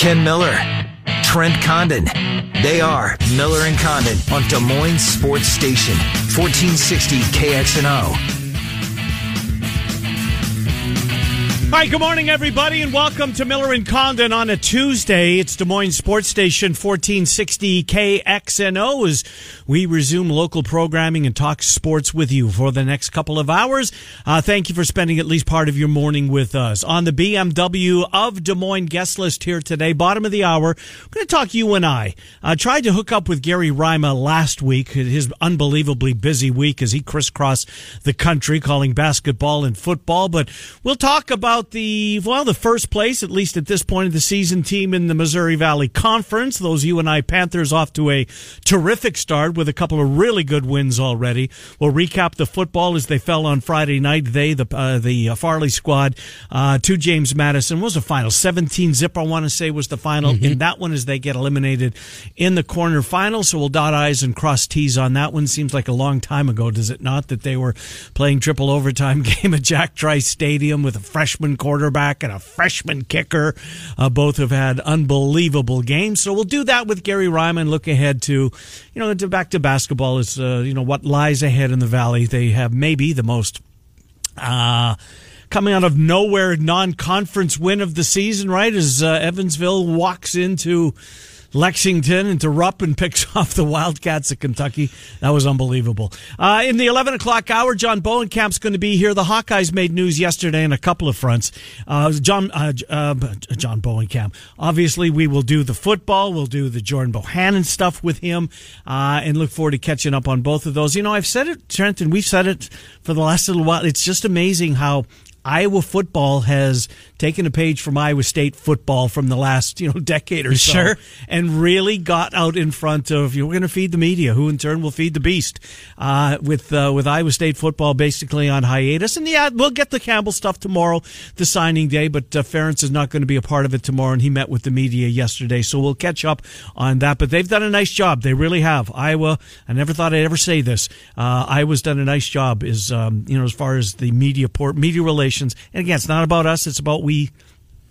Ken Miller, Trent Condon. They are Miller and Condon on Des Moines Sports Station, 1460 KXNO. Right, good morning, everybody, and welcome to Miller and Condon on a Tuesday. It's Des Moines Sports Station 1460 KXNO as we resume local programming and talk sports with you for the next couple of hours. Uh, thank you for spending at least part of your morning with us. On the BMW of Des Moines guest list here today, bottom of the hour, we're going to talk UNI. Uh, tried to hook up with Gary Rima last week, his unbelievably busy week as he crisscrossed the country calling basketball and football, but we'll talk about the well, the first place, at least at this point of the season, team in the Missouri Valley Conference. Those UNI Panthers off to a terrific start with a couple of really good wins already. We'll recap the football as they fell on Friday night. They, the uh, the uh, Farley squad, uh, to James Madison was the final. Seventeen zip, I want to say, was the final in that one as they get eliminated in the quarterfinal. So we'll dot i's and cross t's on that one. Seems like a long time ago, does it not? That they were playing triple overtime game at Jack Trice Stadium with a freshman quarterback and a freshman kicker. Uh, both have had unbelievable games. So we'll do that with Gary Rima. Look ahead to, you know, to back to basketball is, uh, you know, what lies ahead in the valley. They have maybe the most, uh, coming out of nowhere non-conference win of the season, right? As uh, Evansville walks into Lexington and to Rupp and picks off the Wildcats of Kentucky. That was unbelievable. Uh, in the 11 o'clock hour, John Bohnenkamp's going to be here. The Hawkeyes made news yesterday on a couple of fronts. Uh, John, uh, uh, John Bohnenkamp. Obviously, we will do the football. We'll do the Jordan Bohannon stuff with him, uh, and look forward to catching up on both of those. You know, I've said it, Trent, and we've said it for the last little while. It's just amazing how Iowa football has taken a page from Iowa State football from the last you know decade or so, Sure. and really got out in front of you. know, we're going to feed the media, who in turn will feed the beast. Uh, with uh, with Iowa State football basically on hiatus, and yeah, we'll get the Campbell stuff tomorrow, the signing day. But uh, Ferentz is not going to be a part of it tomorrow, and he met with the media yesterday, so we'll catch up on that. But they've done a nice job. They really have. Iowa. I never thought I'd ever say this. Uh, Iowa's done a nice job. Is um, you know as far as the media port media relations. And again, it's not about us. It's about we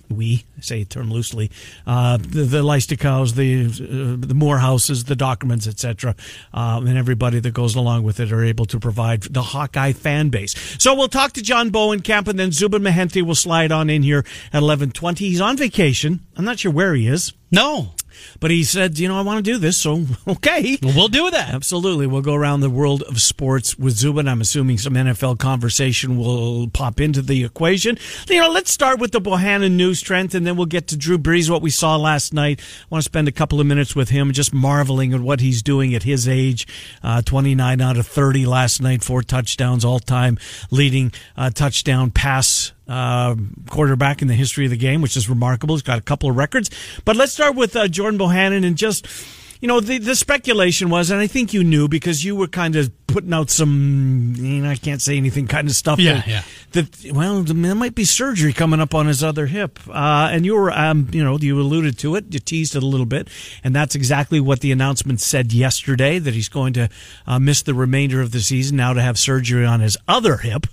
we say term loosely, uh, the, the Leistikows, the uh, the Morehouses, the Dochtermans, etc., um, and everybody that goes along with it are able to provide the Hawkeye fan base. So we'll talk to John Bohnenkamp, and then Zubin Mehenti will slide on in here at eleven twenty. He's on vacation. I'm not sure where he is. No. But he said, you know, I want to do this, so okay. Well, we'll do that. Absolutely. We'll go around the world of sports with Zubin. I'm assuming some NFL conversation will pop into the equation. You know, let's start with the Bohannon news, Trent, and then we'll get to Drew Brees, what we saw last night. I want to spend a couple of minutes with him, just marveling at what he's doing at his age. Uh, 29 out of 30 last night, four touchdowns, all time leading uh, touchdown pass uh, quarterback in the history of the game, which is remarkable. He's got a couple of records. But let's start with uh, Jordan Bohannon and just, you know, the, the speculation was, and I think you knew because you were kind of putting out some, you know, I can't say anything kind of stuff. Yeah, that, yeah. That, well, there might be surgery coming up on his other hip. Uh, and you were, um, you know, you alluded to it, you teased it a little bit. And that's exactly what the announcement said yesterday that he's going to uh, miss the remainder of the season now to have surgery on his other hip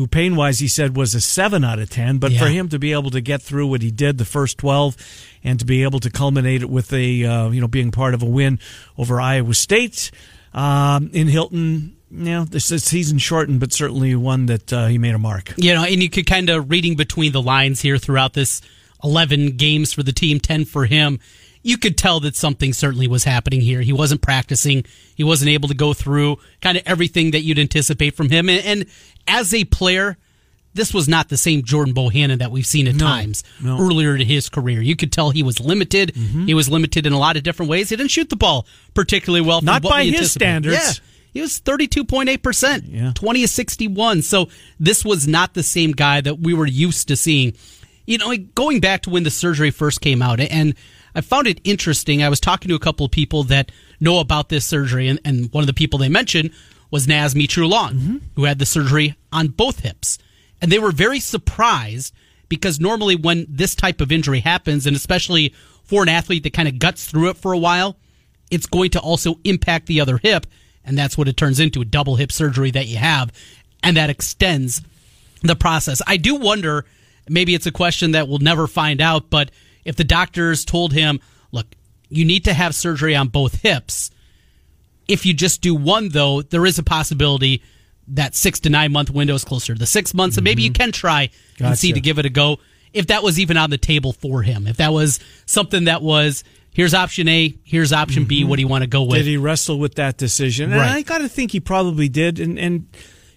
who pain wise he said was a seven out of ten. But for him to be able to get through what he did the first twelve, and to be able to culminate it with a uh, you know being part of a win over Iowa State um, in Hilton. You know, this is season shortened, but certainly one that uh, he made a mark. You know, and you could kind of reading between the lines here throughout this 11 games for the team, 10 for him. You could tell that something certainly was happening here. He wasn't practicing. He wasn't able to go through kind of everything that you'd anticipate from him. And, and as a player, this was not the same Jordan Bohannon that we've seen at times no. earlier in his career. You could tell he was limited. Mm-hmm. He was limited in a lot of different ways. He didn't shoot the ball particularly well. Not by we his standards. Yeah. he was 32.8%, Yeah. 20 of 61. So this was not the same guy that we were used to seeing. You know, going back to when the surgery first came out, and I found it interesting. I was talking to a couple of people that know about this surgery, and, and one of the people they mentioned was Naz Mitrou-Long, mm-hmm. who had the surgery on both hips. And they were very surprised because normally when this type of injury happens, and especially for an athlete that kind of guts through it for a while, it's going to also impact the other hip. And that's what it turns into a double hip surgery that you have. And that extends the process. I do wonder, maybe it's a question that we'll never find out, but if the doctors told him, look, you need to have surgery on both hips. If you just do one, though, there is a possibility that six to nine month window is closer to the six months, and maybe you mm-hmm. can try and see to give it a go. If that was even on the table for him, if that was something that was here's option A, here's option B, mm-hmm. what do you want to go with? Did he wrestle with that decision? And I got to think he probably did. And and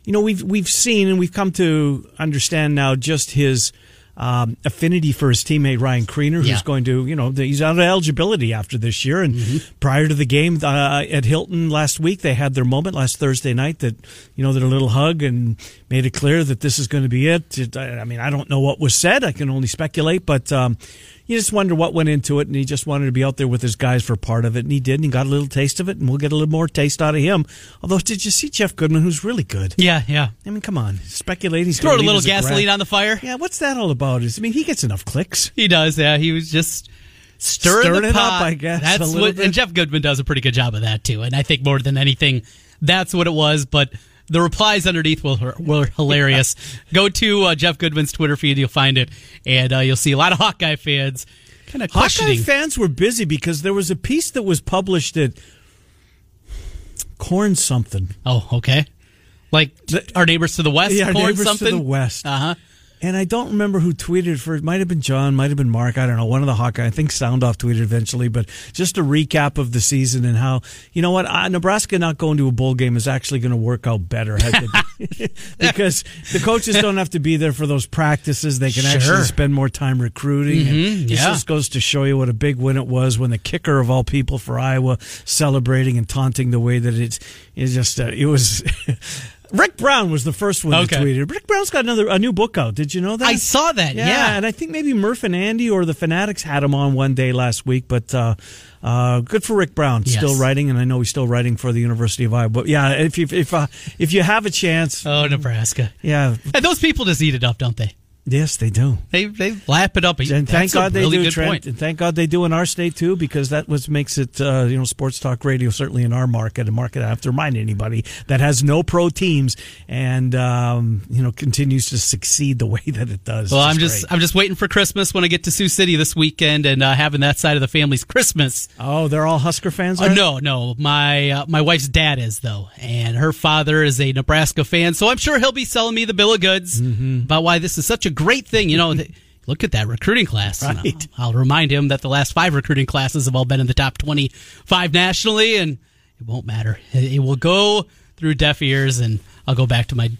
you know we've we've seen and we've come to understand now just his. Um, affinity for his teammate Ryan Kriener, who's Yeah. going to, you know, he's out of eligibility after this year. And Mm-hmm. prior to the game uh, at Hilton last week, they had their moment last Thursday night that, you know, their little hug and made it clear that this is going to be it. It- I I mean, I don't know what was said. I can only speculate, but um, you just wonder what went into it. And he just wanted to be out there with his guys for part of it. And he did. And he got a little taste of it. And we'll get a little more taste out of him. Although, did you see Jeff Goodman, who's really good? yeah, yeah. I mean, come on. Speculating. He's throwing a little gasoline on the fire. Yeah, what's that all about? Is I mean, he gets enough clicks. He does, yeah. He was just stirring, Stirring the it up, pot. I guess, That's what, bit. and Jeff Goodman does a pretty good job of that too. And I think more than anything, that's what it was. But the replies underneath were, were hilarious. Go to uh, Jeff Goodman's Twitter feed, you'll find it, and uh, you'll see a lot of Hawkeye fans kind of Hawkeye fans were busy because there was a piece that was published at Corn something. oh, okay. Like The- our neighbors to the west, Yeah, our Corn neighbors something? to the west. Uh huh. And I don't remember who tweeted for it. Might have been John, might have been Mark. I don't know. One of the Hawkeye. I think Soundoff tweeted eventually, but just a recap of the season and how you know what uh, Nebraska not going to a bowl game is actually going to work out better because the coaches don't have to be there for those practices. They can Sure. actually spend more time recruiting. and this yeah. just goes to show you what a big win it was when the kicker of all people for Iowa celebrating and taunting the way that it's it's just uh, it was. Rick Brown was the first one Okay. that tweeted. Rick Brown's got another a new book out. Did you know that? I saw that, yeah. and I think maybe Murph and Andy or the Fanatics had him on one day last week. But uh, uh, good for Rick Brown, Yes. still writing, and I know he's still writing for the University of Iowa. But yeah, if you if uh, if you have a chance, Oh, Nebraska. yeah, And those people just eat it up, don't they? Yes, they do. They they lap it up. And That's thank a God they do, good Trent. point. And thank God they do in our state too, because that was makes it, uh, you know, sports talk radio certainly in our market, a market I have to remind anybody that has no pro teams and um, you know continues to succeed the way that it does. Well, It's I'm just great. I'm just waiting for Christmas when I get to Sioux City this weekend and uh, having that side of the family's Christmas. oh, they're all Husker fans. Uh, no, no, my uh, my wife's dad is though, and her father is a Nebraska fan, so I'm sure he'll be selling me the bill of goods Mm-hmm. about why this is such a great thing. You know, look at that recruiting class. Right. I'll remind him that the last five recruiting classes have all been in the top 25 nationally, and it won't matter. It, it will go through deaf ears, and I'll go back to my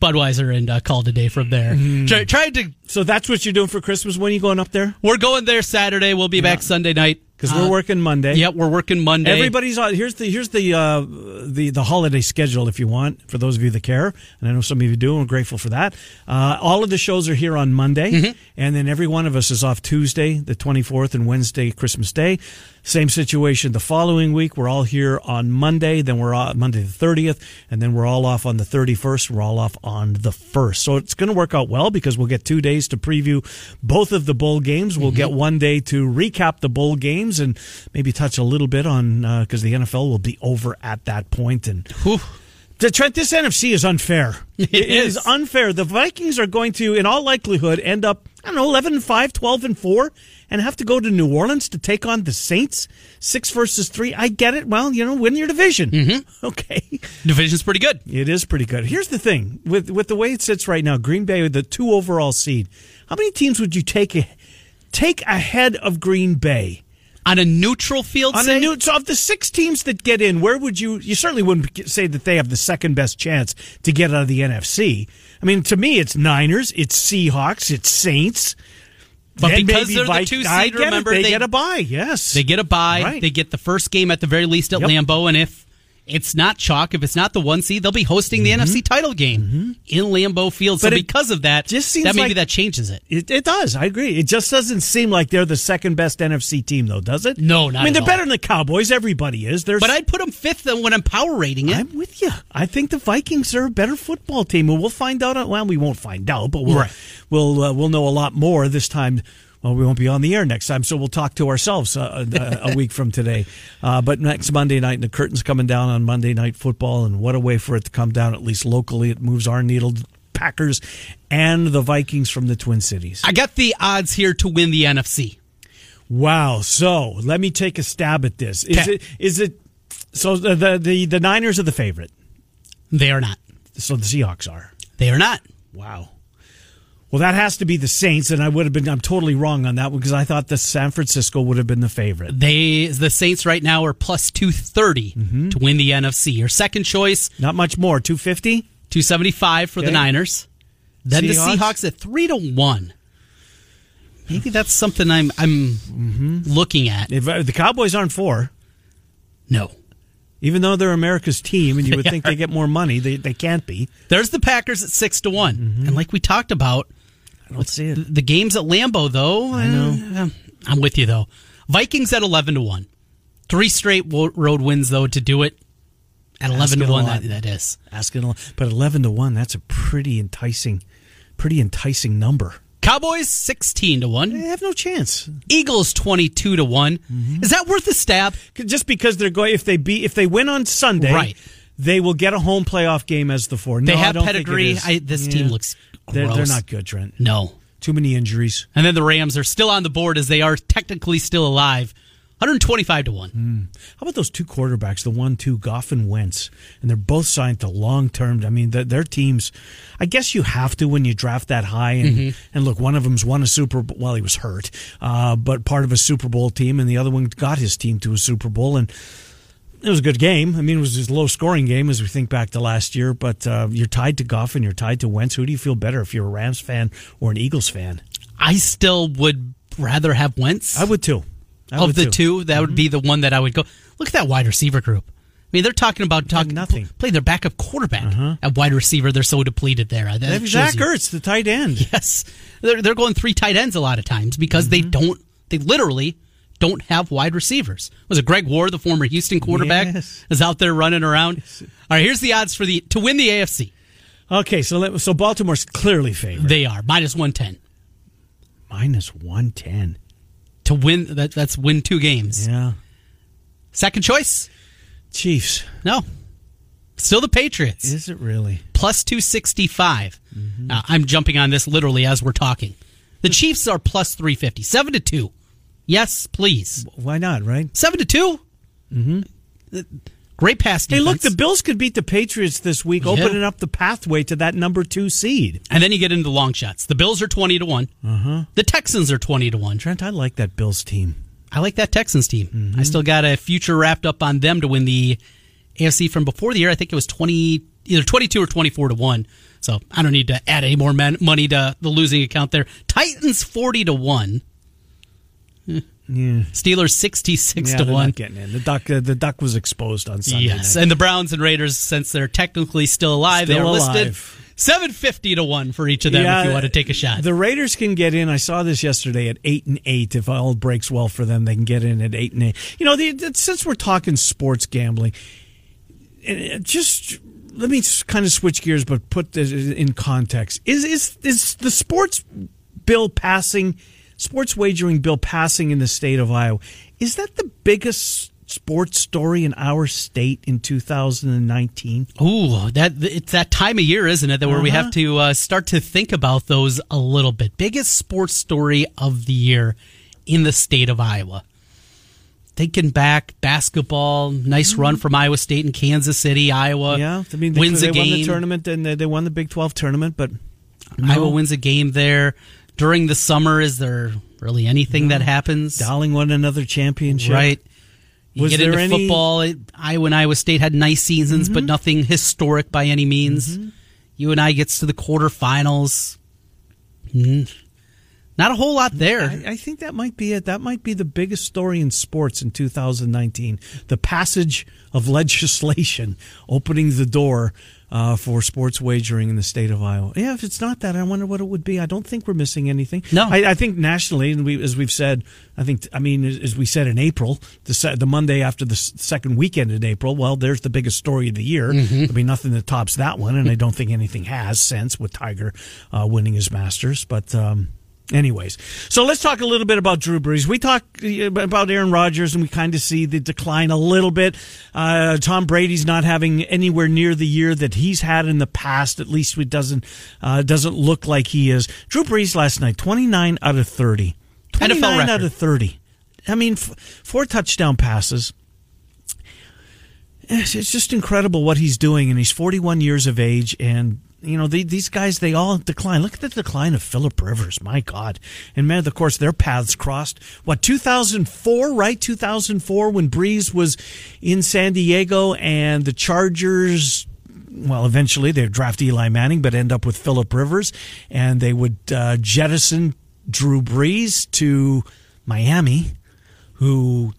Budweiser and uh, call it a day from there. Mm-hmm. Try, tried to. So that's what you're doing for Christmas. When are you going up there? We're going there Saturday. We'll be back Sunday night Because Uh, we're working Monday. Yep, we're working Monday. Everybody's on. Here's the here's the uh, the the holiday schedule if you want for those of you that care, and I know some of you do. and We're grateful for that. Uh, all of the shows are here on Monday, Mm-hmm. and then every one of us is off Tuesday, the 24th, and Wednesday, Christmas Day. Same situation the following week. We're all here on Monday, then we're on Monday the 30th, and then we're all off on the 31st. We're all off on the 1st. So it's going to work out well because we'll get two days to preview both of the bowl games. We'll get mm-hmm. one day to recap the bowl games and maybe touch a little bit on uh, because the NFL will be over at that point and. The Trent, this NFC is unfair. It it is. is. unfair. The Vikings are going to, in all likelihood, end up, I don't know, 11 and 5, 12 and 4, and have to go to New Orleans to take on the Saints. Six versus three. I get it. Well, you know, win your division. Mm-hmm. Okay. Division's pretty good. It is pretty good. Here's the thing with with the way it sits right now, Green Bay with the two overall seed. How many teams would you take take ahead of Green Bay? On a neutral field, On say? a new, so of the six teams that get in, where would you? You certainly wouldn't say that they have the second best chance to get out of the NFC. I mean, to me, it's Niners, it's Seahawks, it's Saints. But then because they're the two seed, it, remember, they, they- get a bye. Yes, They get a bye. Right. They get the first game at the very least at Yep. Lambeau, and if it's not chalk. If it's not the one seed, they'll be hosting the NFC title game in Lambeau Field. So Mm-hmm. It because of that, just seems that maybe like- that changes it. It, it does. I agree. It just doesn't seem like they're the second best NFC team, though, does it? No, not I mean, they're all. better than the Cowboys. Everybody is. They're But I'd put them fifth when I'm power rating it. I'm with you. I think the Vikings are a better football team, and we'll find out. Well, we won't find out, but we'll Right. we'll uh, we'll know a lot more this time. Well, we won't be on the air next time, so we'll talk to ourselves uh, a, a week from today. Uh, but next Monday night, and the curtain's coming down on Monday Night Football, and what a way for it to come down, at least locally. It moves our needle. Packers and the Vikings from the Twin Cities. I got the odds here to win the NFC. Wow. So let me take a stab at this. Is Okay. it is it so the, the the the Niners are the favorite. They are not. So the Seahawks are. They are not. Wow. Well, that has to be the Saints, and I would have been. I'm totally wrong on that one because I thought the San Francisco would have been the favorite. They the Saints right now are plus two Mm-hmm. to win the NFC. Your second choice, Not much more. Two fifty. two seventy five for the Niners. Then the Seahawks? Seahawks at three to one. Maybe that's something I'm I'm Mm-hmm. looking at. If uh, the Cowboys aren't four, No. even though they're America's team, and you would They think are. they get more money, they they can't be. There's the Packers at six to one, Mm-hmm. and like we talked about, I don't see it. the games at Lambeau though. I know. I'm with you though. Vikings at eleven to one. Three straight road wins though to do it at eleven Asking to one. That, that is. Asking, a lot. but eleven to one. That's a pretty enticing, pretty enticing number. Cowboys sixteen to 1. They have no chance. Eagles twenty two to one. Mm-hmm. Is that worth a stab? just because they're going if they beat if they win on Sunday, Right. They will get a home playoff game as the four. They No, I have don't think it pedigree. I, this Yeah. team looks They're, they're not good, Trent. No. Too many injuries. And then the Rams are still on the board as they are technically still alive. 125 to 1. How about those two quarterbacks, the one, two, Goff and Wentz, and they're both signed to long term. I mean, their, their teams. I guess you have to when you draft that high, and Mm-hmm. and look, one of them's won a Super. Bowl Well, he was hurt, uh, but part of a Super Bowl team, and the other one got his team to a Super Bowl, and it was a good game. I mean, it was a low scoring game as we think back to last year. But uh, you're tied to Goff and you're tied to Wentz. Who do you feel better if you're a Rams fan or an Eagles fan? I still would rather have Wentz. I would too. I of would the too. two, that would be the one that I would go. Look at that wide receiver group. I mean, they're talking about talking nothing. Play their backup quarterback at wide receiver. They're so depleted there. That They have Zach Ertz, the tight end. Yes, they're they're going three tight ends a lot of times because they Mm-hmm. don't. They literally don't have wide receivers. Was it Greg Ward, the former Houston quarterback, Yes. is out there running around? All right, here's the odds for the to win the AFC. Okay, so let, so Baltimore's clearly favored. They are minus one ten Minus 110. to win. That that's win two games. Yeah. Second choice, Chiefs. no, still the Patriots. Is it really? plus 265. Mm-hmm. I'm jumping on this literally as we're talking. The Chiefs are plus 350. 7 to 2. Yes, please. Why not, right? 7 to 2. Mm-hmm. Great pass Hey, look, the Bills could beat the Patriots this week, Yeah. opening up the pathway to that number two seed. and then you get into long shots. The Bills are 20 to 1. Uh-huh. The Texans are 20 to 1. Trent, I like that Bills team. I like that Texans team. Mm-hmm. I still got a future wrapped up on them to win the AFC from before the year. I think it was 20 either 22 or 24 to 1. So, I don't need to add any more money to the losing account there. Titans 40 to 1. Yeah. Steelers 66 yeah, to they're 1. not getting in. The duck, uh, the duck was exposed on Sunday Yes, night. and the Browns and Raiders, since they're technically still alive, Still they're listed 750 to 1 for each of them if you want to take a shot. The Raiders can get in. I saw this yesterday at eight and eight. If all breaks well for them, they can get in at eight and eight. You know, the, the- since we're talking sports gambling, eh, just let me kind of switch gears, but put this in context. Is is is the sports bill passing, sports wagering bill passing in the state of Iowa? Is that the biggest sports story in our state in 2019? Ooh, that it's that time of year, isn't it, that where we Uh-huh. have to uh, start to think about those a little bit. Biggest sports story of the year in the state of Iowa. Thinking back, basketball, nice run from Iowa State and Kansas City. Iowa Yeah, I mean, they, wins they a won game. the tournament and they, they won the Big 12 tournament, but Iowa wins a game there. During the summer, is there really anything that happens? Dowling won another championship. Right. You Was get there into any- Mm-hmm. football. Iowa and Iowa State had nice seasons, but nothing historic by any means. UNI gets to the quarterfinals. Mm. Not a whole lot there. I, I, think that might be it. That might be the biggest story in sports in 2019. The passage of legislation opening the door uh, for sports wagering in the state of Iowa. Yeah, if it's not that, I wonder what it would be. I don't think we're missing anything. No, I, I think nationally, and we, as we've said, I think, I mean, as we said in April, the, the Monday after the second weekend in April, well, there's the biggest story of the year. Mm-hmm. There'll be nothing that tops that one, and I don't think anything has since with Tiger uh, winning his Masters, but. Um, Anyways, so let's talk a little bit about Drew Brees. We talk uh, about Aaron Rodgers, and we kind of see the decline a little bit. Uh, Tom Brady's not having anywhere near the year that he's had in the past. At least it doesn't uh, doesn't look like he is. Drew Brees last night, twenty nine out of thirty. Twenty nine out of thirty. I mean, f- four touchdown passes. It's just incredible what he's doing, and he's forty one years of age, and you know, they, these guys, they all decline. Look at the decline of Philip Rivers. My God. And man, of course, their paths crossed. What, 2004, right? 2004 when Brees was in San Diego and the Chargers well, eventually they'd draft Eli Manning, but end up with Philip Rivers, and they would uh, jettison Drew Brees to Miami, who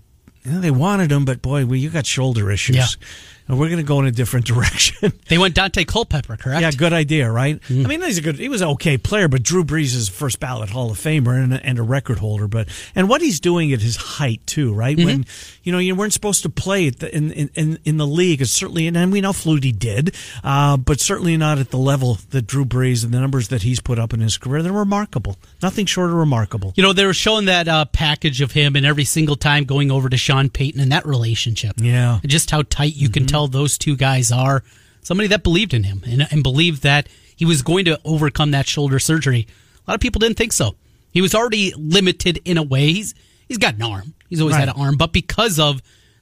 you know, they wanted him, but boy, well, you got shoulder issues. Yeah and we're going to go in a different direction. they went Daunte Culpepper, correct? Yeah, good idea, right? Mm. I mean, he's a good, he was an okay player, but Drew Brees is first ballot Hall of Famer and a, and a record holder. But and what he's doing at his height too, right? Mm-hmm. When you know you weren't supposed to play the, in, in in the league, it's certainly, and we know Flutie did, uh, but certainly not at the level that Drew Brees and the numbers that he's put up in his career. They're remarkable, nothing short of remarkable. You know, they were showing that uh, package of him, and every single time going over to Sean Payton and that relationship, yeah, just how tight you mm-hmm. can tell tell those two guys are. Somebody that believed in him and, and believed that he was going to overcome that shoulder surgery. A lot of people didn't think so. He was already limited in a way. He's he's got an arm. He's always right. had an arm, but because of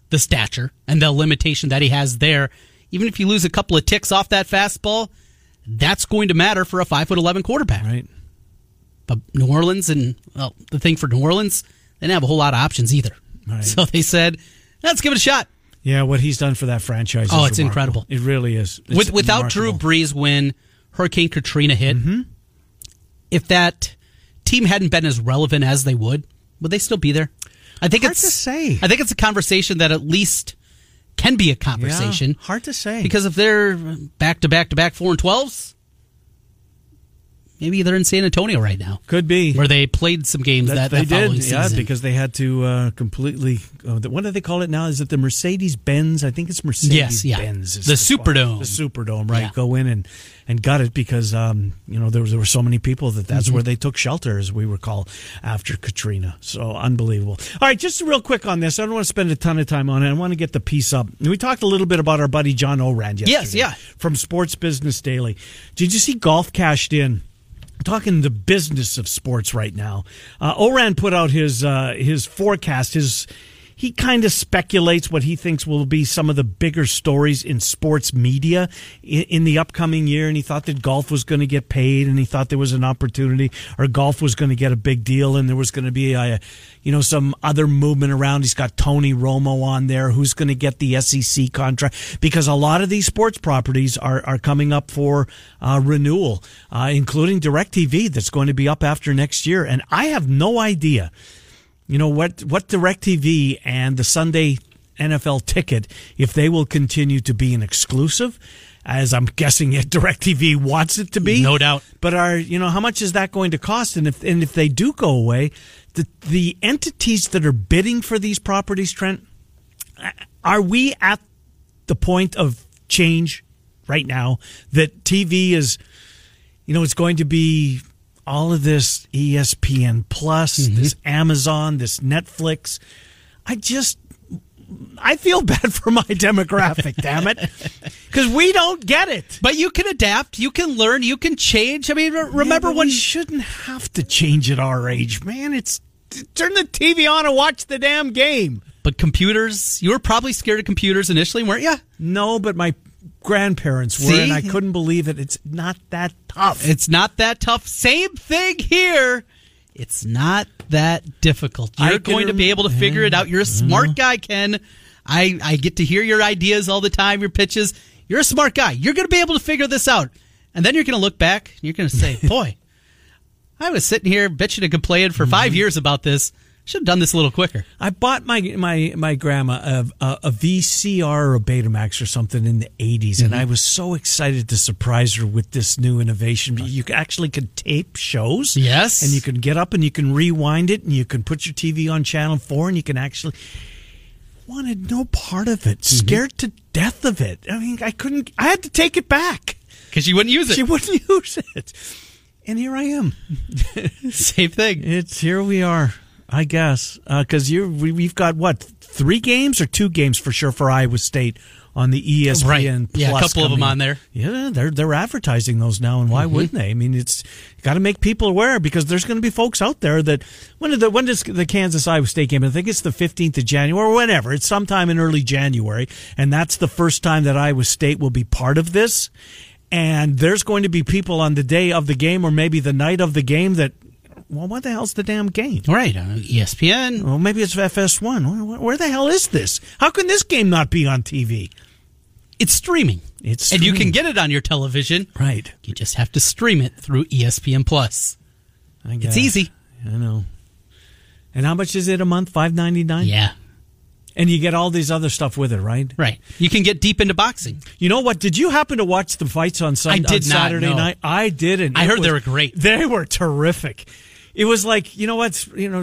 the stature and the limitation that he has there, even if you lose a couple of ticks off that fastball, that's going to matter for a five foot eleven quarterback. Right. But New Orleans and well, the thing for New Orleans, they didn't have a whole lot of options either. Right. So they said, let's give it a shot. Yeah, what he's done for that franchise. Oh, it's remarkable. incredible. It really is. It's With, without remarkable. Drew Brees, when Hurricane Katrina hit, mm-hmm. if that team hadn't been as relevant as they would, would they still be there? I think hard it's to say. I think it's a conversation that at least can be a conversation. Yeah, hard to say because if they're back to back to back four and twelves, Maybe they're in San Antonio right now. Could be where they played some games that, that they that did. Yeah, because they had to uh, completely. Uh, what do they call it now? Is it the Mercedes Benz? I think it's Mercedes yes, Benz. The, the Superdome. The Superdome, right? Yeah. Go in and and got it because um, you know there was there were so many people that that's mm-hmm. where they took shelter, as we recall after Katrina. So unbelievable. All right, just real quick on this. I don't want to spend a ton of time on it. I want to get the piece up. We talked a little bit about our buddy John Ourand yesterday. Yes, yeah, from Sports Business Daily. Did you see golf cashed in? Talking the business of sports right now. Uh, Ourand put out his uh, his forecast, his he kind of speculates what he thinks will be some of the bigger stories in sports media in, in the upcoming year. And he thought that golf was going to get paid, and he thought there was an opportunity, or golf was going to get a big deal, and there was going to be a, you know, some other movement around. He's got Tony Romo on there, who's going to get the SEC contract because a lot of these sports properties are are coming up for uh, renewal, uh, including Directv, that's going to be up after next year. And I have no idea you know what what DirecTV and the Sunday NFL ticket if they will continue to be an exclusive as I'm guessing it DirecTV wants it to be. No doubt. But are you know how much is that going to cost and if and if they do go away the the entities that are bidding for these properties Trent are we at the point of change right now that TV is you know it's going to be all of this ESPN Plus, mm-hmm. this Amazon, this Netflix. I just I feel bad for my demographic, damn it. Because we don't get it. But you can adapt, you can learn, you can change. I mean, remember yeah, when. You shouldn't have to change at our age, man. It's. Turn the TV on and watch the damn game. But computers, you were probably scared of computers initially, weren't you? No, but my grandparents were, See? and I couldn't believe it. It's not that tough. It's not that tough. Same thing here. It's not that difficult. You're going to be able to figure it out. You're a smart guy, Ken. I, I get to hear your ideas all the time, your pitches. You're a smart guy. You're going to be able to figure this out. And then you're going to look back and you're going to say, boy, I was sitting here bitching and complaining for five mm-hmm. years about this. Should have done this a little quicker. I bought my my my grandma a, a, a VCR or a Betamax or something in the 80s, and I mm-hmm. was so excited to surprise her with this new innovation. You actually could tape shows, Yes. and you can get up and you can rewind it, and you can put your TV on channel four, and you can actually wanted no part of it, mm-hmm. scared to death of it. I mean, I couldn't. I had to take it back. Because she wouldn't use it. She wouldn't use it, and here I am. Same thing. It's here we are, I guess, because you we, we've got what three games or two games for sure for Iowa State on the ESPN. Right. Yeah, a Plus couple of them on there. Yeah, they're they're advertising those now, and why Mm-hmm. wouldn't they? I mean, it's got to make people aware because there's going to be folks out there that when the when does the Kansas Iowa State game? I think it's the 15th of January or whenever. It's sometime in early January, and that's the first time that Iowa State will be part of this. And there's going to be people on the day of the game or maybe the night of the game that, well, what the hell's the damn game? Right. Uh, ESPN. Well, maybe it's FS1. Where, where the hell is this? How can this game not be on TV? It's streaming. It's And you can get it on your television. Right. You just have to stream it through ESPN Plus. I It's easy. I know. And how much is it a month? Five ninety nine. Yeah. And you get all these other stuff with it, right? Right. You can get deep into boxing. You know what? Did you happen to watch the fights on Sunday? I did on not, Saturday no. night. I didn't. I It heard they were great. They were terrific. It was like you know what's you know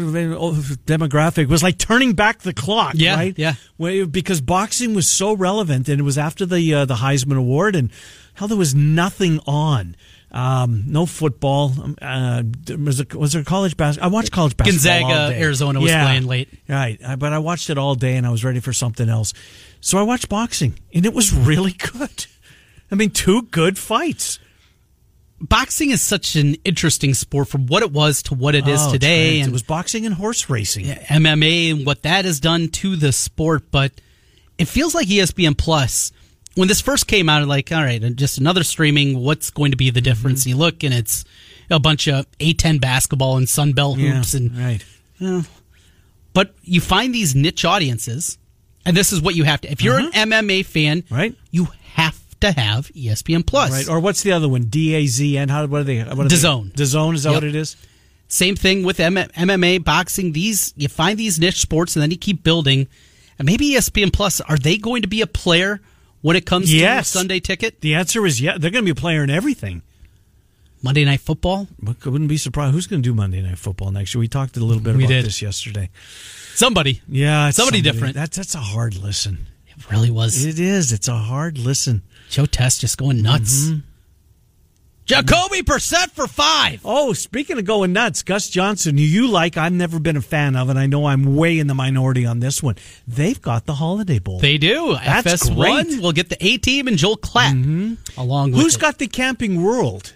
demographic was like turning back the clock, Yeah, right? yeah. Well, because boxing was so relevant, and it was after the uh, the Heisman Award, and how there was nothing on. Um, no football. Um, Uh, was, there, was there college basketball? I watched college basketball. Gonzaga, all day. Arizona was playing late. Right, but I watched it all day, and I was ready for something else. So I watched boxing, and it was really good. I mean, two good fights. Boxing is such an interesting sport from what it was to what it is Oh, today. And it was boxing and horse racing. MMA and what that has done to the sport, but it feels like ESPN Plus. When this first came out, like, all right, just another streaming. What's going to be the difference? Mm-hmm. You look, and it's a bunch of A10 basketball and Sunbelt Yeah, hoops, and right. but you find these niche audiences, and this is what you have to. If you're an MMA fan, Mm-hmm. Right. you have to have ESPN Plus. Right. Or what's the other one? D A Z N. How? What are they? What are DAZN. They? DAZN. Is that Yep. what it is? Same thing with M- MMA, boxing. These you find these niche sports, and then you keep building. And maybe ESPN Plus are they going to be a player when it comes Yes. to Sunday ticket, The answer is yeah. They're going to be a player in everything. Monday Night Football? I wouldn't be surprised. Who's going to do Monday Night Football next year? We talked a little bit We about did. this yesterday. Somebody. Yeah, it's Somebody different. That's that's a hard listen. It really was. It is. It's a hard listen. Joe Test just going nuts. Mm-hmm. Jacoby Brissett for five. Oh, speaking of going nuts, Gus Johnson, who you like, I've never been a fan of, and I know I'm way in the minority on this one. They've got the Holiday Bowl. They do. That's FS1 great. Mm-hmm. will get the A team and Joel Klatt along with Who's it. got the Camping World?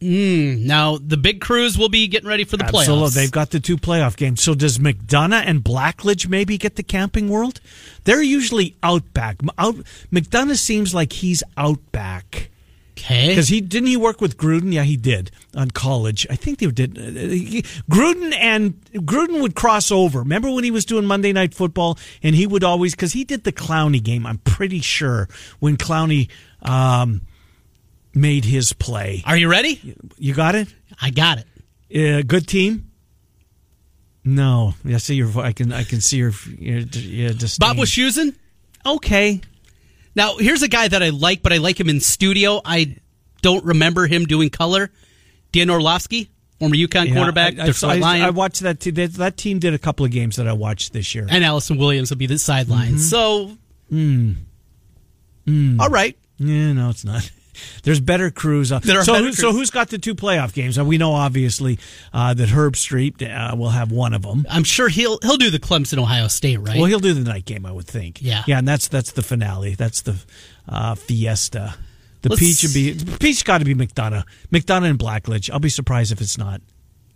Now the big crews will be getting ready for the Absolutely. playoffs. They've got the two playoff games. So does McDonough and Blackledge maybe get the Camping World? They're usually outback. Out, McDonough seems like he's outback. okay. Because he didn't he work with Gruden? Yeah, he did on college. I think they did. Uh, Gruden and Gruden would cross over. Remember when he was doing Monday Night Football, and he would always because he did the Clowney game. I'm pretty sure when Clowney um, made his play. Are you ready? You got it. I got it. Uh, good team. No, I see your. I can. I can see your. your, your. Bob Wischusen? okay. Now, here's a guy that I like, but I like him in studio. I don't remember him doing color. Dan Orlovsky, former UConn Yeah, quarterback, I, I, I, I watched that. That. That team did a couple of games that I watched this year. and Allison Williams will be the sideline. Mm-hmm. So, hmm. Hmm. all right. Yeah, no, it's not. There's better crews. Uh, There are so, who, so crews. who's got the two playoff games? Uh, we know obviously uh, that Herbstreit uh, will have one of them. I'm sure he'll he'll do the Clemson Ohio State, right? Well, he'll do the night game, I would think. Yeah. yeah, and that's that's the finale. That's the uh, fiesta. The Let's- peach would be peach. Got to be McDonough, McDonough and Blackledge. I'll be surprised if it's not.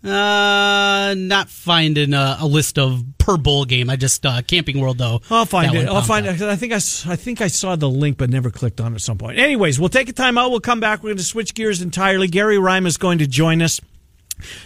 Uh, not finding a, a list of per bowl game. I just uh, Camping World though. I'll find it. I'll find up. it. I think I, I think I saw the link, but never clicked on it at some point. Anyways, we'll take a time out. We'll come back. We're going to switch gears entirely. Gary Rima is going to join us.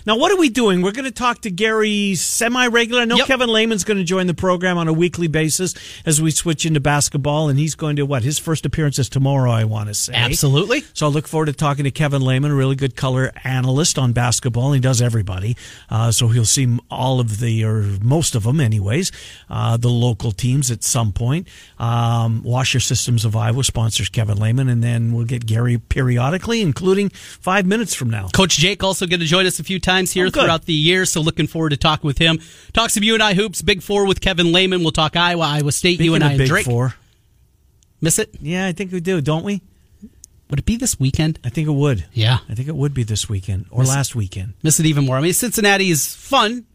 Now, what are we doing? We're going to talk to Gary semi regular. I know Yep. Kevin Lehman's going to join the program on a weekly basis as we switch into basketball, and he's going to what? His first appearance is tomorrow, I want to say. Absolutely. So I look forward to talking to Kevin Lehman, a really good color analyst on basketball. He does everybody. Uh, so he'll see all of the, or most of them anyways, uh, the local teams at some point. Um, Washer Systems of Iowa sponsors Kevin Lehman, and then we'll get Gary periodically, including five minutes from now. Coach Jake also going to join us a few times here Oh, throughout the year, so looking forward to talking with him. Talk some UNI hoops, Big Four with Kevin Lehman. We'll talk Iowa, Iowa State, Speaking UNI, Big Drake. Four. Miss it? Yeah, I think we do, don't we? Would it be this weekend? I think it would. Yeah. I think it would be this weekend or last weekend. Miss it even more. I mean, Cincinnati is fun.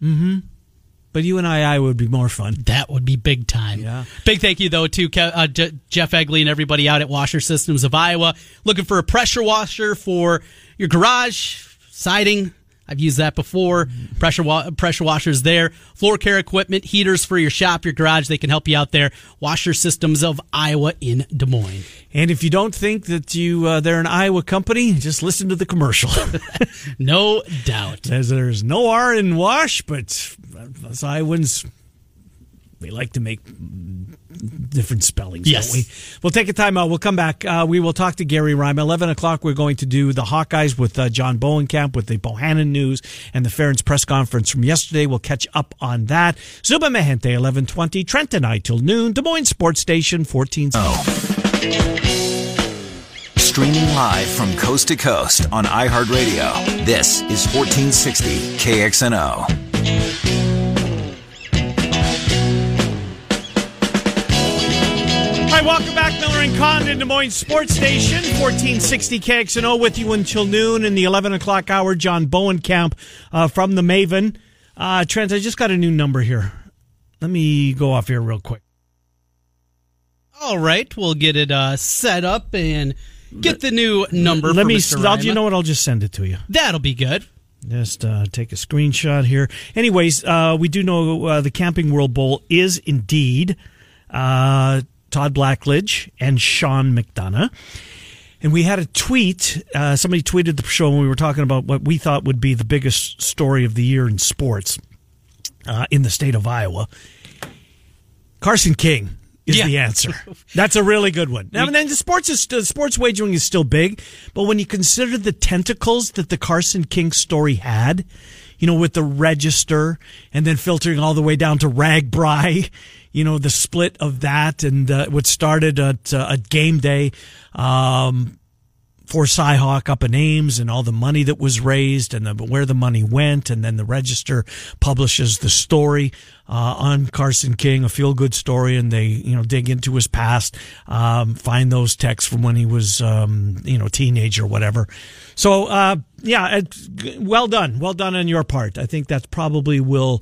But you and I, I would be more fun. That would be big time. Yeah. Big thank you though to uh, J- Jeff Egley and everybody out at Washer Systems of Iowa. Looking for a pressure washer for your garage siding. I've used that before. Pressure wa- pressure washers there. Floor care equipment, heaters for your shop, your garage. They can help you out there. Washer Systems of Iowa in Des Moines. And if you don't think that you uh, they're an Iowa company, just listen to the commercial. No doubt. There's, there's no R in wash, but us Iowans, we like to make different spellings, Yes. don't we? We'll take a time out. We'll come back. Uh, we will talk to Gary Rima. 11 o'clock, we're going to do the Hawkeyes with uh, John Bohnenkamp with the Bohannon News and the Ferentz press conference from yesterday. We'll catch up on that. Zubin Mehenti, 1120. Trent and I till noon. Des Moines Sports Station, 14. Streaming live from coast to coast on iHeartRadio. This is 1460 KXNO. Hi, welcome back. Miller and Condon, Des Moines Sports Station, 1460 KXNO with you until noon in the 11 o'clock hour. John Bohnenkamp uh, from the Maven. Uh, Trent, I just got a new number here. Let me go off here real quick. All right, we'll get it uh, set up and get the new number. Let for me. I'll, you know what? I'll just send it to you. That'll be good. Just uh, take a screenshot here. Anyways, uh, we do know uh, the Camping World Bowl is indeed uh, Todd Blackledge and Sean McDonough. And we had a tweet. Uh, somebody tweeted the show when we were talking about what we thought would be the biggest story of the year in sports uh, in the state of Iowa. Carson King is Yeah. the answer. That's a really good one. I mean, then the sports is still, sports wagering is still big, but when you consider the tentacles that the Carson King story had, you know, with the register and then filtering all the way down to RAGBRAI, you know, the split of that and uh, what started at uh, a game day. Um, for Cyhawk up in Ames and all the money that was raised and the, where the money went. And then the Register publishes the story uh, on Carson King, a feel good story. And they, you know, dig into his past, um, find those texts from when he was, um, you know, teenage or whatever. So, uh, yeah, well done. Well done on your part. I think that's probably will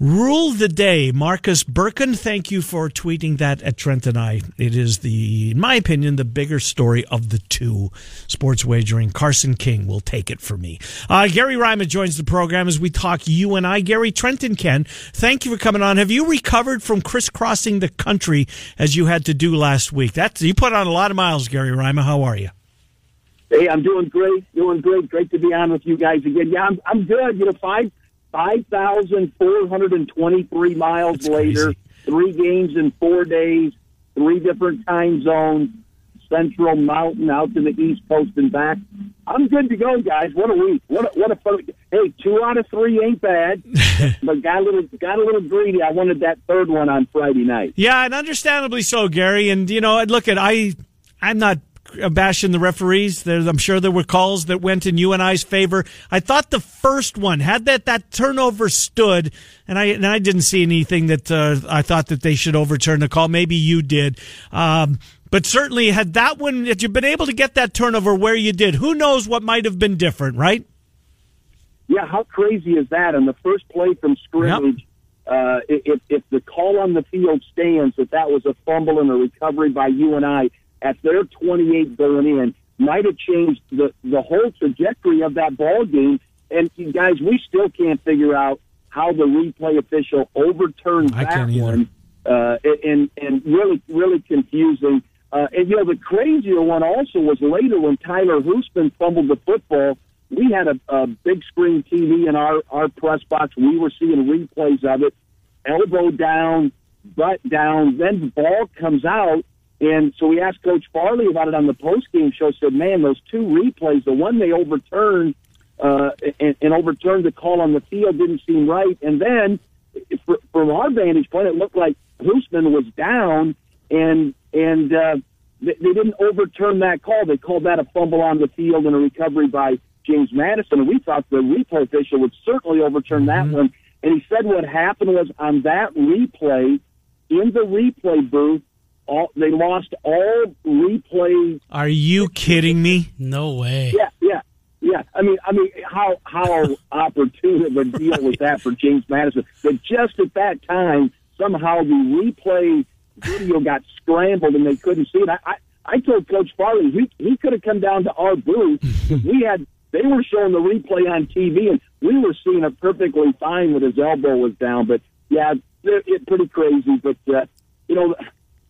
Rule the day, Marcus Birkin. Thank you for tweeting that at Trent and I. It is the, in my opinion, the bigger story of the two. Sports wagering. Carson King will take it for me. Uh, Gary Rima joins the program as we talk UNI. Gary Trent and Ken, thank you for coming on. Have you recovered from crisscrossing the country as you had to do last week? That's you put on a lot of miles, Gary Rima. How are you? Hey, I'm doing great, doing great. Great to be on with you guys again. Yeah, I'm, I'm good. You know, five five thousand four hundred and twenty three miles That's later, crazy. three games in four days, three different time zones, Central Mountain out to the East Coast and back. I'm good to go, guys. What a week! What a, what a fun! Hey, two out of three ain't bad, but got a little got a little greedy. I wanted that third one on Friday night. Yeah, and understandably so, Gary. And you know, look at I, I'm not bashing the referees. There, I'm sure there were calls that went in UNI's favor. I thought the first one had that that turnover stood, and I and I didn't see anything that uh, I thought that they should overturn the call. Maybe you did. Um, but certainly, had that one, had you been able to get that turnover where you did, who knows what might have been different, right? Yeah, how crazy is that? And the first play from scrimmage, uh, if, if the call on the field stands that that was a fumble and a recovery by UNI at their 28 going in, might have changed the, the whole trajectory of that ball game. And you guys, we still can't figure out how the replay official overturned I that one. Uh, and and really really confusing. Uh, and you know the crazier one also was later when Tyler Hoosman fumbled the football we had a, a big screen TV in our our press box. We were seeing replays of it, elbow down, butt down. Then the ball comes out, and so we asked Coach Farley about it on the post game show. Said, "Man, those two replays, the one they overturned uh, and, and overturned the call on the field, didn't seem right. And then, from our vantage point, it looked like Hoosman was down, and and uh, they, they didn't overturn that call. They called that a fumble on the field and a recovery by James Madison. And we thought the replay official would certainly overturn that mm-hmm. one. And he said what happened was on that replay, in the replay booth, all, they lost all replay. Are you kidding me? No way. Yeah, yeah, yeah. I mean, I mean, how how opportune of a deal was that for James Madison? That just at that time, somehow the replay video got scrambled and they couldn't see it. I, I, I told Coach Farley he he could have come down to our booth. we had they were showing the replay on TV and we were seeing it perfectly fine with his elbow was down. But yeah, it, it pretty crazy. But uh, you know,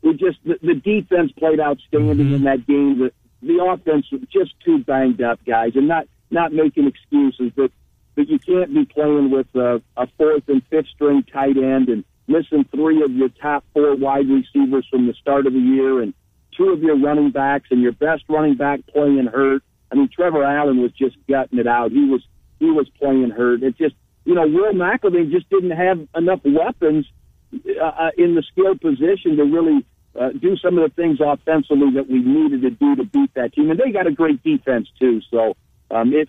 we just the, the defense played outstanding mm-hmm. in that game. The the offense was just too banged up, guys, and not not making excuses, but but you can't be playing with a, a fourth and fifth string tight end and missing three of your top four wide receivers from the start of the year and two of your running backs and your best running back playing hurt. I mean, Trevor Allen was just gutting it out. He was he was playing hurt. It just you know Will McElvain just didn't have enough weapons uh, uh, in the skill position to really uh, do some of the things offensively that we needed to do to beat that team. And they got a great defense too. So um, it,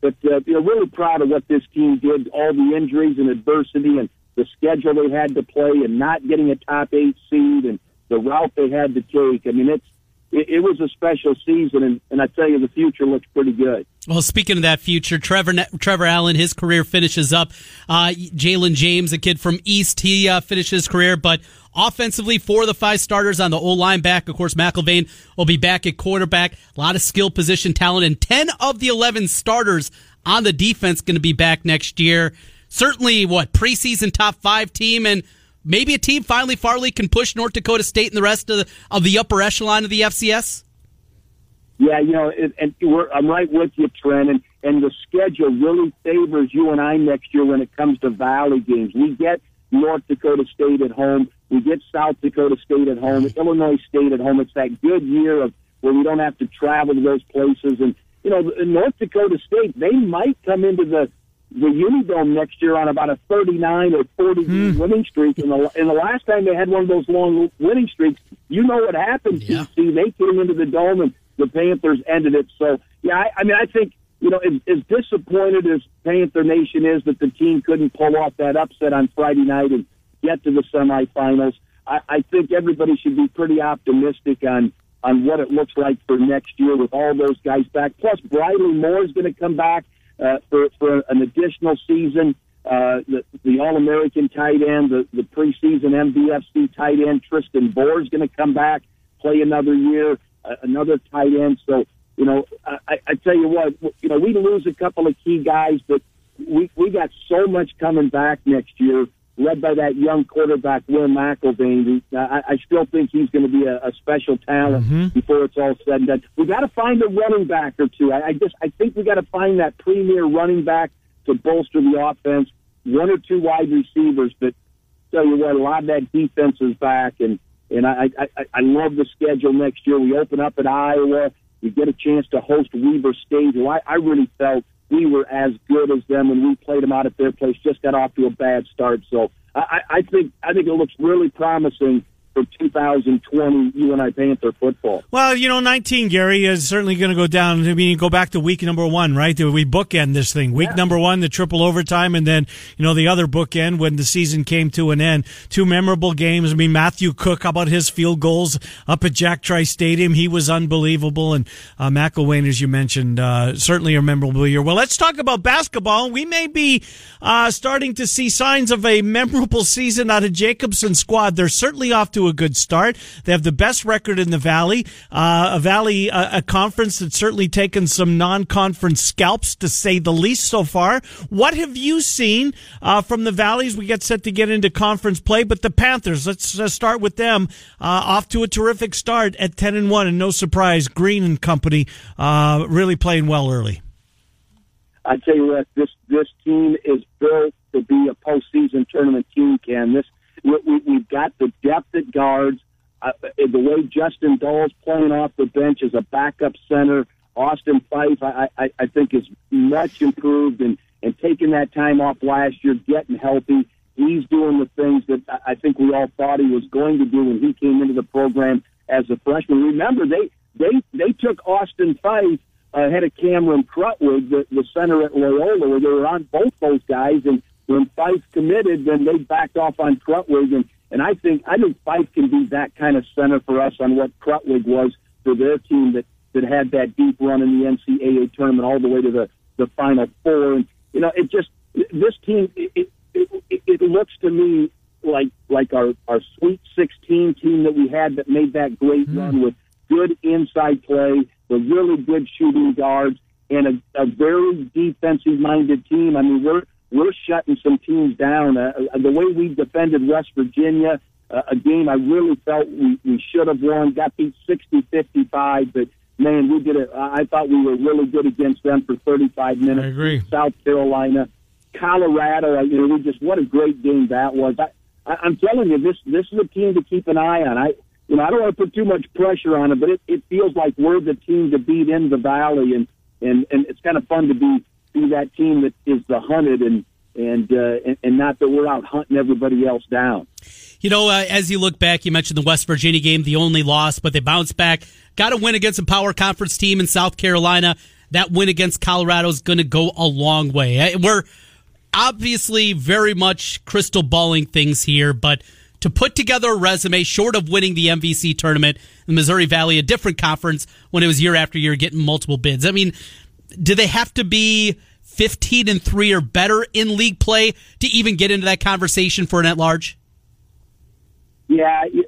but uh, you know, really proud of what this team did. All the injuries and adversity and the schedule they had to play and not getting a top eight seed and the route they had to take. I mean, it's it, it was a special season, and, and I tell you, the future looks pretty good. Well, speaking of that future, Trevor Trevor Allen, his career finishes up. Uh, Jalen James, a kid from East, he uh, finished his career, but offensively, four of the five starters on the O line back. Of course, McElvain will be back at quarterback. A lot of skill position talent, and ten of the eleven starters on the defense going to be back next year certainly what preseason top five team and maybe a team finally Farley can push North Dakota State and the rest of the, of the upper echelon of the FCS? Yeah, you know, and, and I'm right with you, Trent, and, and the schedule really favors you and I next year when it comes to Valley games. We get North Dakota State at home, we get South Dakota State at home, Illinois State at home. It's that good year of where we don't have to travel to those places. And you know, North Dakota State, they might come into the the Unidome next year on about a 39 or 40 hmm. winning streak. And the, and the last time they had one of those long winning streaks, you know what happened, yeah. TC. They came into the Dome and the Panthers ended it. So, yeah, I, I mean, I think, you know, as, as disappointed as Panther Nation is that the team couldn't pull off that upset on Friday night and get to the semifinals, I, I think everybody should be pretty optimistic on on what it looks like for next year with all those guys back. Plus, Briley Moore is going to come back uh, for for an additional season. Uh, the, the All American tight end, the, the preseason MVFC tight end, Tristan Bohr is going to come back, play another year, uh, another tight end. So, you know, I, I tell you what, you know, we lose a couple of key guys, but we, we got so much coming back next year led by that young quarterback, Will McElvain. I, I still think he's going to be a, a special talent mm-hmm. before it's all said and done. We got to find a running back or two. I, I just I think we got to find that premier running back to bolster the offense. One or two wide receivers, but tell you what, a lot of that defense is back, and and I I, I love the schedule next year. We open up at Iowa. We get a chance to host Weber State, who I, I really felt we were as good as them when we played them out at their place. Just got off to a bad start, so I, I think I think it looks really promising for 2020 UNI Panther football. Well, you know, 19, Gary, is certainly going to go down. I mean, go back to week number one, right? We bookend this thing. Week yeah. number one, the triple overtime, and then, you know, the other bookend when the season came to an end. Two memorable games. I mean, Matthew Cook, how about his field goals up at Jack Trice Stadium? He was unbelievable. And uh, McElvain, as you mentioned, uh, certainly a memorable year. Well, let's talk about basketball. We may be uh, starting to see signs of a memorable season out of Jacobson's squad. They're certainly off to a good start. They have the best record in the Valley, uh, a Valley, uh, a conference that's certainly taken some non-conference scalps to say the least so far. What have you seen uh, from the Valleys? We get set to get into conference play, but the Panthers. Let's start with them. Uh, off to a terrific start at ten and one, and no surprise, Green and company uh, really playing well early. I tell you what, this this team is built to be a postseason tournament team. Ken, this we, we, we've got the depth at guards. Uh, the way Justin Dahl's playing off the bench as a backup center, Austin Phyfe, I, I, I think is much improved and and taking that time off last year, getting healthy. He's doing the things that I think we all thought he was going to do when he came into the program as a freshman. Remember, they they they took Austin Phyfe ahead of Cameron Krutwig, the, the center at Loyola, where they were on both those guys. And when Phyfe committed, then they backed off on Krutwig. And, and I think I think Phyfe can be that kind of center for us on what Krutwig was for their team that, that had that deep run in the NCAA tournament all the way to the, the Final Four. And, you know, it just, this team, it, it, it, it looks to me like like our our Sweet 16 team that we had that made that great mm. run with good inside play, the really good shooting guards, and a, a very defensive minded team. I mean, we're we're shutting some teams down. Uh, uh, the way we defended West Virginia, uh, a game I really felt we, we should have won, got beat 60 55, but man, we did it. I thought we were really good against them for 35 minutes. I agree. South Carolina, Colorado, you know, we just, what a great game that was. I, I, I'm telling you, this, this is a team to keep an eye on. I, you know, I don't want to put too much pressure on it, but it, it feels like we're the team to beat in the valley, and and and it's kind of fun to be be that team that is the hunted, and and uh, and, not that we're out hunting everybody else down. You know, uh, as you look back, you mentioned the West Virginia game, the only loss, but they bounced back. Got a win against a power conference team in South Carolina. That win against Colorado is going to go a long way. Uh, we're obviously very much crystal balling things here, but to put together a resume short of winning the MVC tournament, the Missouri Valley, a different conference when it was year after year getting multiple bids. I mean, do they have to be 15 and 3 or better in league play to even get into that conversation for an at large? Yeah, you,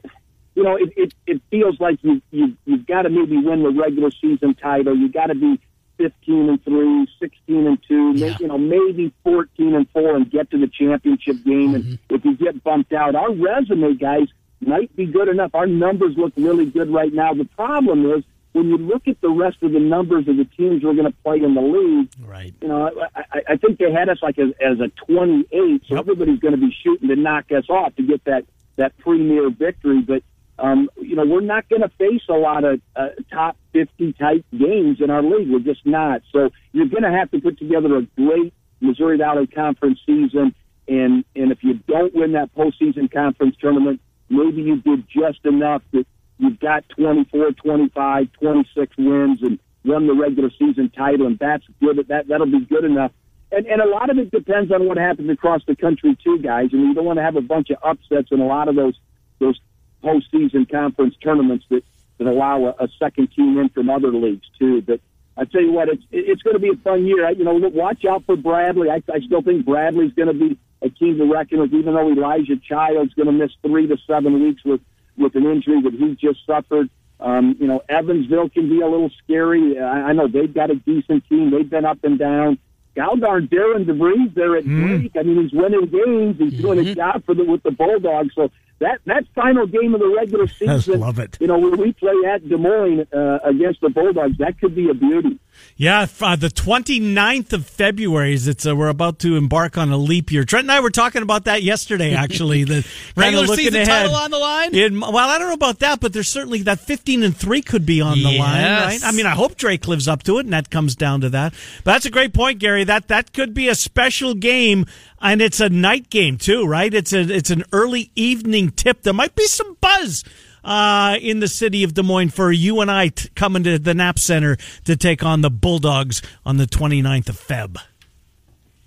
know, it, it, it feels like you, you, you've got to maybe win the regular season title. You got to be 15 and 3, 16 and 2, yeah. maybe, you know, maybe 14 and 4 and get to the championship game. Mm-hmm. And if you get bumped out, our resume, guys, might be good enough. Our numbers look really good right now. The problem is when you look at the rest of the numbers of the teams we're going to play in the league, right? You know, I, I think they had us like as, as a 28, so yep. everybody's going to be shooting to knock us off to get that that premier victory. But um, you know, we're not going to face a lot of uh, top 50 type games in our league. We're just not. So you're going to have to put together a great Missouri Valley Conference season. And, and if you don't win that postseason conference tournament, maybe you did just enough that you've got 24, 25, 26 wins and won the regular season title. And that's good. That, that'll be good enough. And, and a lot of it depends on what happens across the country too, guys. And you don't want to have a bunch of upsets in a lot of those, those postseason conference tournaments that, that allow a, a second team in from other leagues too. But I tell you what, it's it's going to be a fun year. You know, watch out for Bradley. I, I still think Bradley's going to be a team to reckon with, even though Elijah Childs going to miss three to seven weeks with with an injury that he just suffered. Um, you know, Evansville can be a little scary. I, I know they've got a decent team. They've been up and down. Galdarn Darian DeVries there at mm. Drake. I mean, he's winning games. He's mm-hmm. doing a job for the with the Bulldogs. So that that final game of the regular season, I love it. You know, when we play at Des Moines uh, against the Bulldogs, that could be a beauty. Yeah, uh, the 29th of February is it's uh, we're about to embark on a leap year. Trent and I were talking about that yesterday. Actually, the regular season ahead. title on the line. In, well, I don't know about that, but there's certainly that 15 and three could be on yes. the line, right? I mean, I hope Drake lives up to it, and that comes down to that. But that's a great point, Gary. That that could be a special game, and it's a night game too, right? It's a it's an early evening tip. There might be some buzz uh, in the city of Des Moines for you and I t- coming to the Knapp Center to take on the Bulldogs on the 29th of Feb.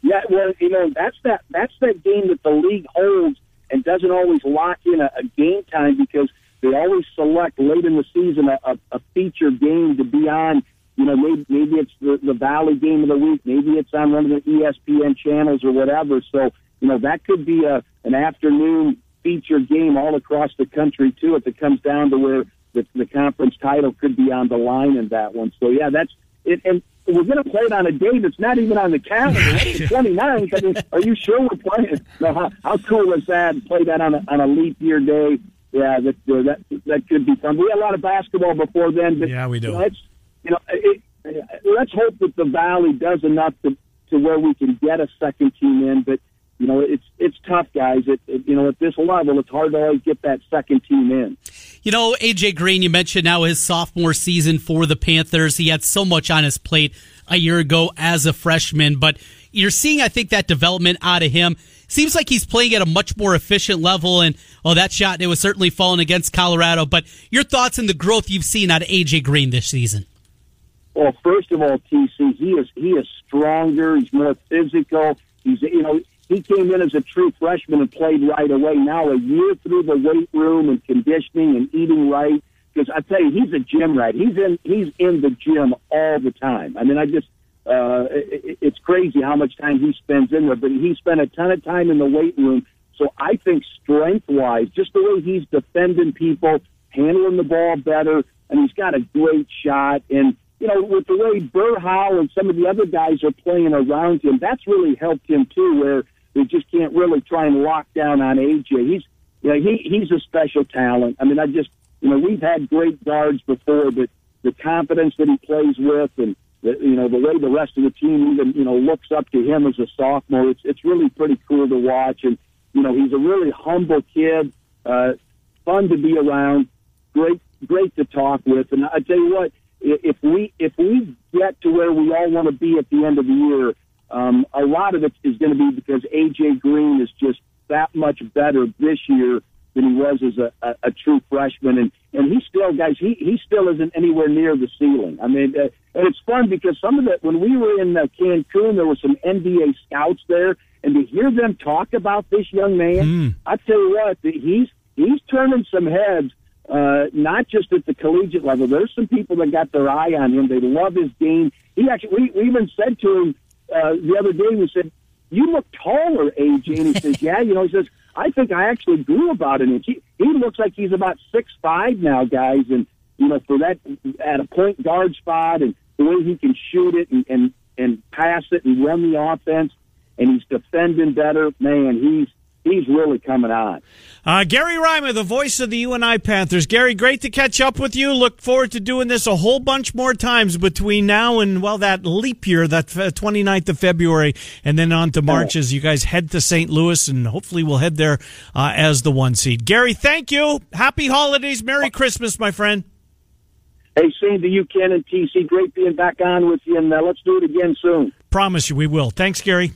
Yeah, well, you know that's that that's that game that the league holds and doesn't always lock in a, a game time because they always select late in the season a, a, a feature game to be on. You know, maybe, maybe it's the, the Valley game of the week, maybe it's on one of the ESPN channels or whatever. So, you know, that could be a an afternoon feature game all across the country too. If it comes down to where the, the conference title could be on the line in that one. So yeah, that's it. And we're going to play it on a day that's not even on the calendar. It's the 29th. I mean, are you sure we're playing? No, how, how cool is that? Play that on a, on a leap year day. Yeah, that, uh, that that could be fun. We had a lot of basketball before then. But, yeah, we do. You know, it's, you know it, let's hope that the Valley does enough to to where we can get a second team in. But you know, it's it's tough, guys. It, it, you know, at this level, it's hard to always get that second team in. You know, AJ Green, you mentioned now his sophomore season for the Panthers. He had so much on his plate a year ago as a freshman, but you're seeing, I think, that development out of him. Seems like he's playing at a much more efficient level. And oh, that shot it was certainly falling against Colorado. But your thoughts on the growth you've seen out of AJ Green this season? Well, first of all, TC, he is he is stronger. He's more physical. He's you know he came in as a true freshman and played right away. Now a year through the weight room and conditioning and eating right. Because I tell you, he's a gym rat. He's in he's in the gym all the time. I mean, I just uh, it, it's crazy how much time he spends in there. But he spent a ton of time in the weight room. So I think strength wise, just the way he's defending people, handling the ball better, and he's got a great shot. And you know, with the way Berhow and some of the other guys are playing around him, that's really helped him too. Where they just can't really try and lock down on AJ. He's, you know, he he's a special talent. I mean, I just, you know, we've had great guards before, but the confidence that he plays with, and the, you know, the way the rest of the team even, you know, looks up to him as a sophomore, it's it's really pretty cool to watch. And you know, he's a really humble kid, uh, fun to be around, great great to talk with. And I tell you what, if we if we get to where we all want to be at the end of the year um, a lot of it is going to be because AJ Green is just that much better this year than he was as a, a, a true freshman, and and he still, guys, he he still isn't anywhere near the ceiling. I mean, uh, and it's fun because some of the when we were in uh, Cancun, there were some NBA scouts there, and to hear them talk about this young man, mm. I tell you what, he's he's turning some heads. Uh, not just at the collegiate level. There's some people that got their eye on him. They love his game. He actually, we, we even said to him, uh, the other day we said, "You look taller, AJ." And he says, "Yeah." You know, he says, "I think I actually grew about an inch." He, he looks like he's about six five now, guys, and you know, for that at a point guard spot and the way he can shoot it and and and pass it and run the offense, and he's defending better. Man, he's he's really coming on. Uh, Gary Rima, the voice of the UNI Panthers. Gary, great to catch up with you. Look forward to doing this a whole bunch more times between now and, well, that leap year, that 29th of February, and then on to March as you guys head to St. Louis, and hopefully we'll head there uh, as the one seed. Gary, thank you. Happy holidays. Merry Christmas, my friend. Hey, same to you, Ken and TC. Great being back on with you, and uh, let's do it again soon. Promise you we will. Thanks, Gary.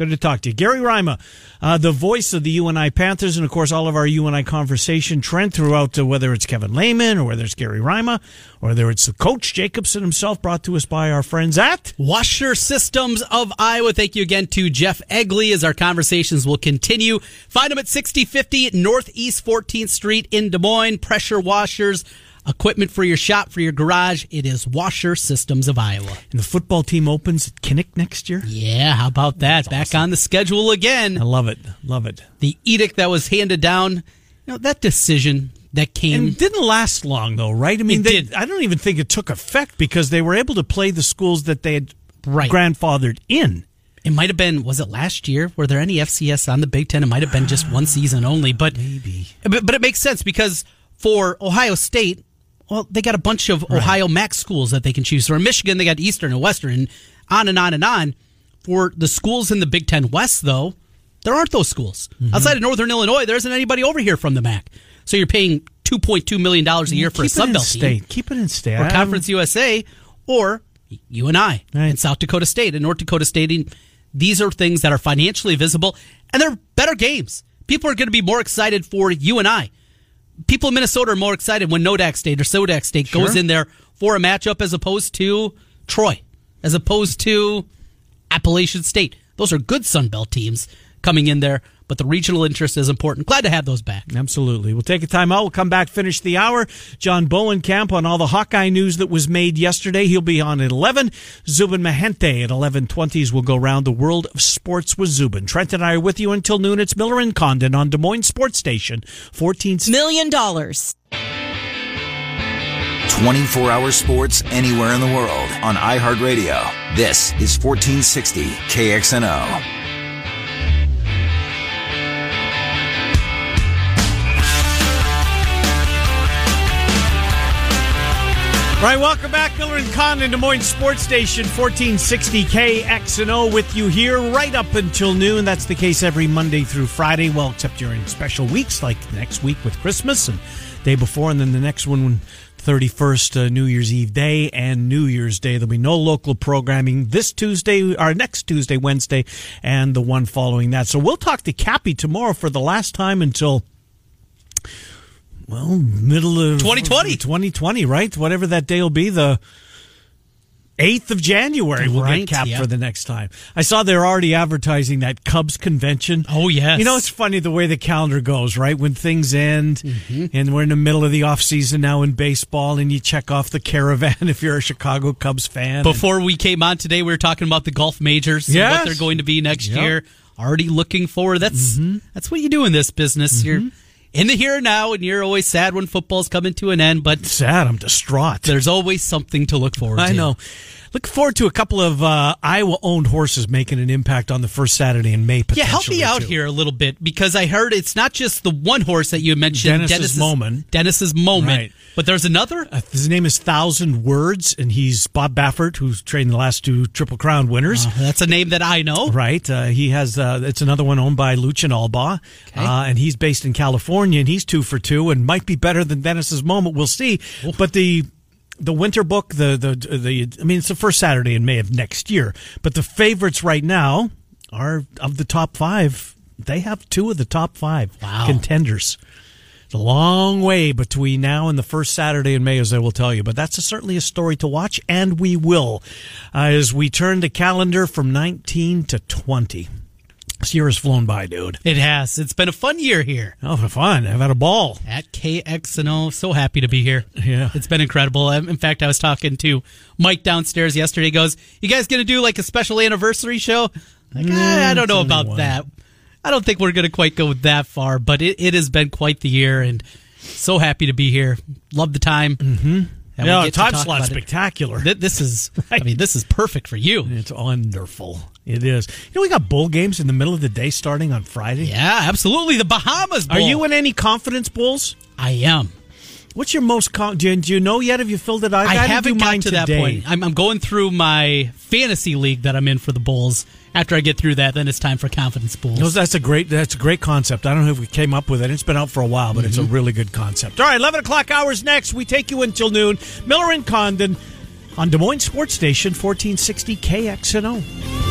Good to talk to you. Gary Rima, uh, the voice of the UNI Panthers, and of course, all of our UNI conversation trend throughout, uh, whether it's Kevin Lehman or whether it's Gary Rima or whether it's the coach Jacobson himself, brought to us by our friends at Washer Systems of Iowa. Thank you again to Jeff Egley as our conversations will continue. Find them at 6050 Northeast 14th Street in Des Moines. Pressure washers equipment for your shop, for your garage. It is Washer Systems of Iowa. And the football team opens at Kinnick next year? Yeah, how about that? That's Back awesome. on the schedule again. I love it. Love it. The edict that was handed down, you know, that decision that came and didn't last long though, right? I mean, they, I don't even think it took effect because they were able to play the schools that they had right. grandfathered in. It might have been was it last year? Were there any FCS on the Big Ten? It might have been just one season only, but maybe. But, but it makes sense because for Ohio State, well, they got a bunch of right. Ohio Mac schools that they can choose from. In Michigan, they got Eastern and Western, and on and on and on. For the schools in the Big Ten West, though, there aren't those schools. Mm-hmm. Outside of Northern Illinois, there isn't anybody over here from the MAC. So you're paying $2.2 million a year for Keep a Sun Belt team. Keep it in state. Or Conference USA, or UNI right. and South Dakota State and North Dakota State. And these are things that are financially visible, and they're better games. People are going to be more excited for UNI people in Minnesota are more excited when Nodak State or Sodak State sure. goes in there for a matchup as opposed to Troy, as opposed to Appalachian State. Those are good Sun Belt teams coming in there but the regional interest is important. Glad to have those back. Absolutely. We'll take a time out. We'll come back, finish the hour. John Bohnenkamp on all the Hawkeye news that was made yesterday. He'll be on at 11. Zubin Mehenti at 11.20s will go around the world of sports with Zubin. Trent and I are with you until noon. It's Miller and Condon on Des Moines Sports Station. 14 million dollars. 24 hour sports anywhere in the world on iHeartRadio. This is 1460 KXNO. Right, welcome back, Miller and Condon, Des Moines Sports Station, 1460 KXNO with you here right up until noon. That's the case every Monday through Friday, well, except during special weeks like next week with Christmas and day before, and then the next one, 31st, uh, New Year's Eve day and New Year's Day. There'll be no local programming this Tuesday, or next Tuesday, Wednesday, and the one following that. So we'll talk to Cappy tomorrow for the last time until well, middle of 2020. 2020, right? Whatever that day will be, the 8th of January, we'll Right, get capped yeah. for the next time. I saw they're already advertising that Cubs convention. Oh, yes. You know, it's funny the way the calendar goes, right? When things end Mm-hmm. and we're in the middle of the off season now in baseball and you check off the caravan if you're a Chicago Cubs fan. Before we came on today, we were talking about the golf majors, and Yes. what they're going to be next Yep. year. Already looking forward. That's Mm-hmm. that's what you do in this business. You're in the here and now, and you're always sad when football's coming to an end. But sad, I'm distraught. there's always something to look forward to. I know. Look forward to a couple of uh, Iowa owned horses making an impact on the first Saturday in May. Yeah, help me out too. here a little bit because I heard it's not just the one horse that you mentioned, Dennis's Moment. Dennis's moment, Right. but there's another. Uh, his name is Thousand Words, and he's Bob Baffert, who's trained the last two Triple Crown winners. Uh, that's a name that I know. Right. Uh, he has, uh, it's another one owned by Lucien Albaugh. Okay. Uh, and he's based in California, and he's two for two and might be better than Dennis's moment. We'll see. But the, the winter book, the, the, the, I mean, it's the first Saturday in May of next year. But the favorites right now are of the top five. They have two of the top five Wow. contenders. It's a long way between now and the first Saturday in May, as I will tell you. But that's a, certainly a story to watch, and we will uh, as we turn the calendar from 19 to 20. This year has flown by, dude. It has. It's been a fun year here Oh, fun. I've had a ball. at KXNO. So happy to be here. Yeah. It's been incredible. In fact, I was talking to Mike downstairs yesterday. He goes, "You guys going to do like a special anniversary show?" Like, "Ah, I don't know about one. that. I don't think we're going to quite go that far, but it, it has been quite the year, and so happy to be here. Love the time. Mm-hmm. Yeah, the time slot spectacular. This is, I mean, this is perfect for you. It's wonderful. It is. You know, we got bowl games in the middle of the day starting on Friday. Yeah, absolutely. The Bahamas. Bowl. Are you in any confidence bowls? I am. What's your most con- do, you, do you know yet? Have you filled it out? I gotta haven't do got to today. that point. I'm, I'm going through my fantasy league that I'm in for the Bulls. After I get through that, then it's time for confidence. No, that's a great that's a great concept. I don't know if we came up with it. It's been out for a while, but it's a mm-hmm. really good concept. All right, eleven o'clock hours next. We take you until noon. Miller and Condon on Des Moines Sports Station, fourteen sixty KXNO.